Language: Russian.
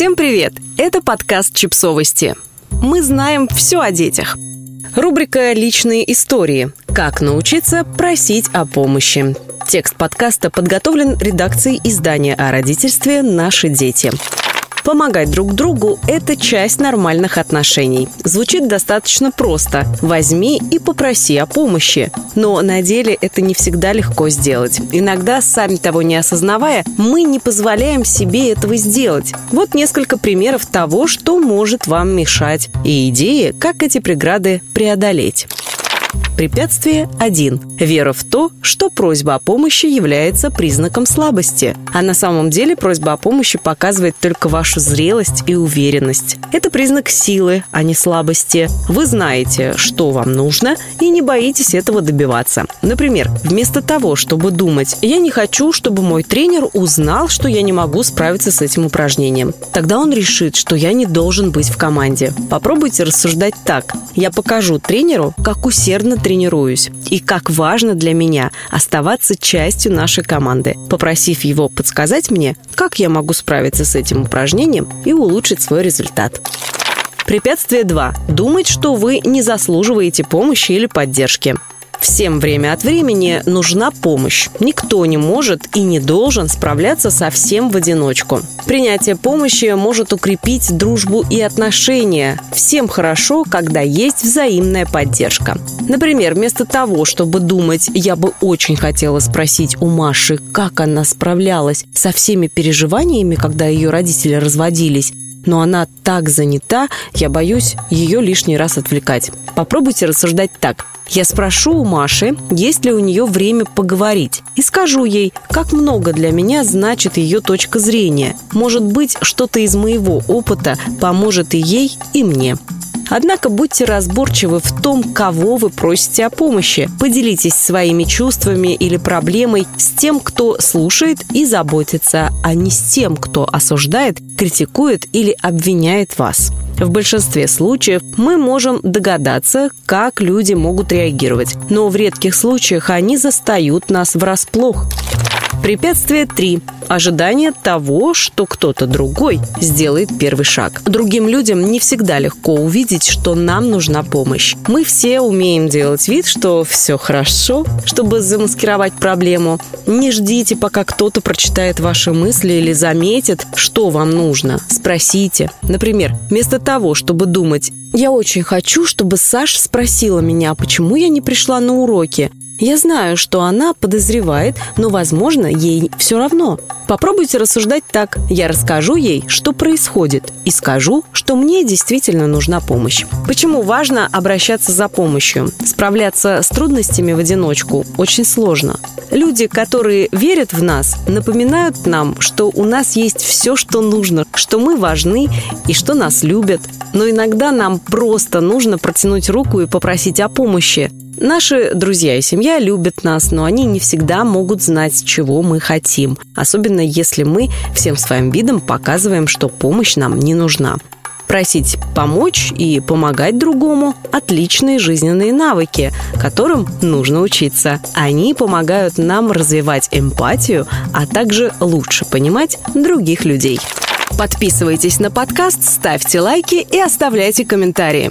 Всем привет! Это подкаст «Чипсовости». Мы знаем все о детях. Рубрика «Личные истории». Как научиться просить о помощи. Текст подкаста подготовлен редакцией издания о родительстве «Наши дети». Помогать друг другу – это часть нормальных отношений. Звучит достаточно просто. Возьми и попроси о помощи. Но на деле это не всегда легко сделать. Иногда, сами того не осознавая, мы не позволяем себе этого сделать. Вот несколько примеров того, что может вам мешать, и идеи, как эти преграды преодолеть. Препятствие 1. Вера в то, что просьба о помощи является признаком слабости. А на самом деле просьба о помощи показывает только вашу зрелость и уверенность. Это признак силы, а не слабости. Вы знаете, что вам нужно, и не боитесь этого добиваться. Например, вместо того, чтобы думать «я не хочу, чтобы мой тренер узнал, что я не могу справиться с этим упражнением», тогда он решит, что я не должен быть в команде. Попробуйте рассуждать так. Я покажу тренеру, как усердно тренироваться тренируюсь и как важно для меня оставаться частью нашей команды, попросив его подсказать мне, как я могу справиться с этим упражнением и улучшить свой результат. Препятствие 2. Думать, что вы не заслуживаете помощи или поддержки. Всем время от времени нужна помощь. Никто не может и не должен справляться совсем в одиночку. Принятие помощи может укрепить дружбу и отношения. Всем хорошо, когда есть взаимная поддержка. Например, вместо того, чтобы думать, я бы очень хотела спросить у Маши, как она справлялась со всеми переживаниями, когда ее родители разводились, но она так занята, я боюсь ее лишний раз отвлекать. Попробуйте рассуждать так. Я спрошу у Маши, есть ли у нее время поговорить, и скажу ей, как много для меня значит ее точка зрения. Может быть, что-то из моего опыта поможет и ей, и мне. Однако будьте разборчивы в том, кого вы просите о помощи. Поделитесь своими чувствами или проблемой с тем, кто слушает и заботится, а не с тем, кто осуждает, критикует или обвиняет вас. В большинстве случаев мы можем догадаться, как люди могут реагировать, но в редких случаях они застают нас врасплох. Препятствие 3. Ожидание того, что кто-то другой сделает первый шаг. Другим людям не всегда легко увидеть, что нам нужна помощь. Мы все умеем делать вид, что все хорошо, чтобы замаскировать проблему. Не ждите, пока кто-то прочитает ваши мысли или заметит, что вам нужно. Спросите. Например, вместо того, чтобы думать «Я очень хочу, чтобы Саша спросила меня, почему я не пришла на уроки», я знаю, что она подозревает, но, возможно, ей все равно. Попробуйте рассуждать так. Я расскажу ей, что происходит, и скажу, что мне действительно нужна помощь. Почему важно обращаться за помощью? Справляться с трудностями в одиночку очень сложно. Люди, которые верят в нас, напоминают нам, что у нас есть все, что нужно, что мы важны и что нас любят. Но иногда нам просто нужно протянуть руку и попросить о помощи. Наши друзья и семья любят нас, но они не всегда могут знать, чего мы хотим, особенно если мы всем своим видом показываем, что помощь нам не нужна. Просить помочь и помогать другому – отличные жизненные навыки, которым нужно учиться. Они помогают нам развивать эмпатию, а также лучше понимать других людей. Подписывайтесь на подкаст, ставьте лайки и оставляйте комментарии.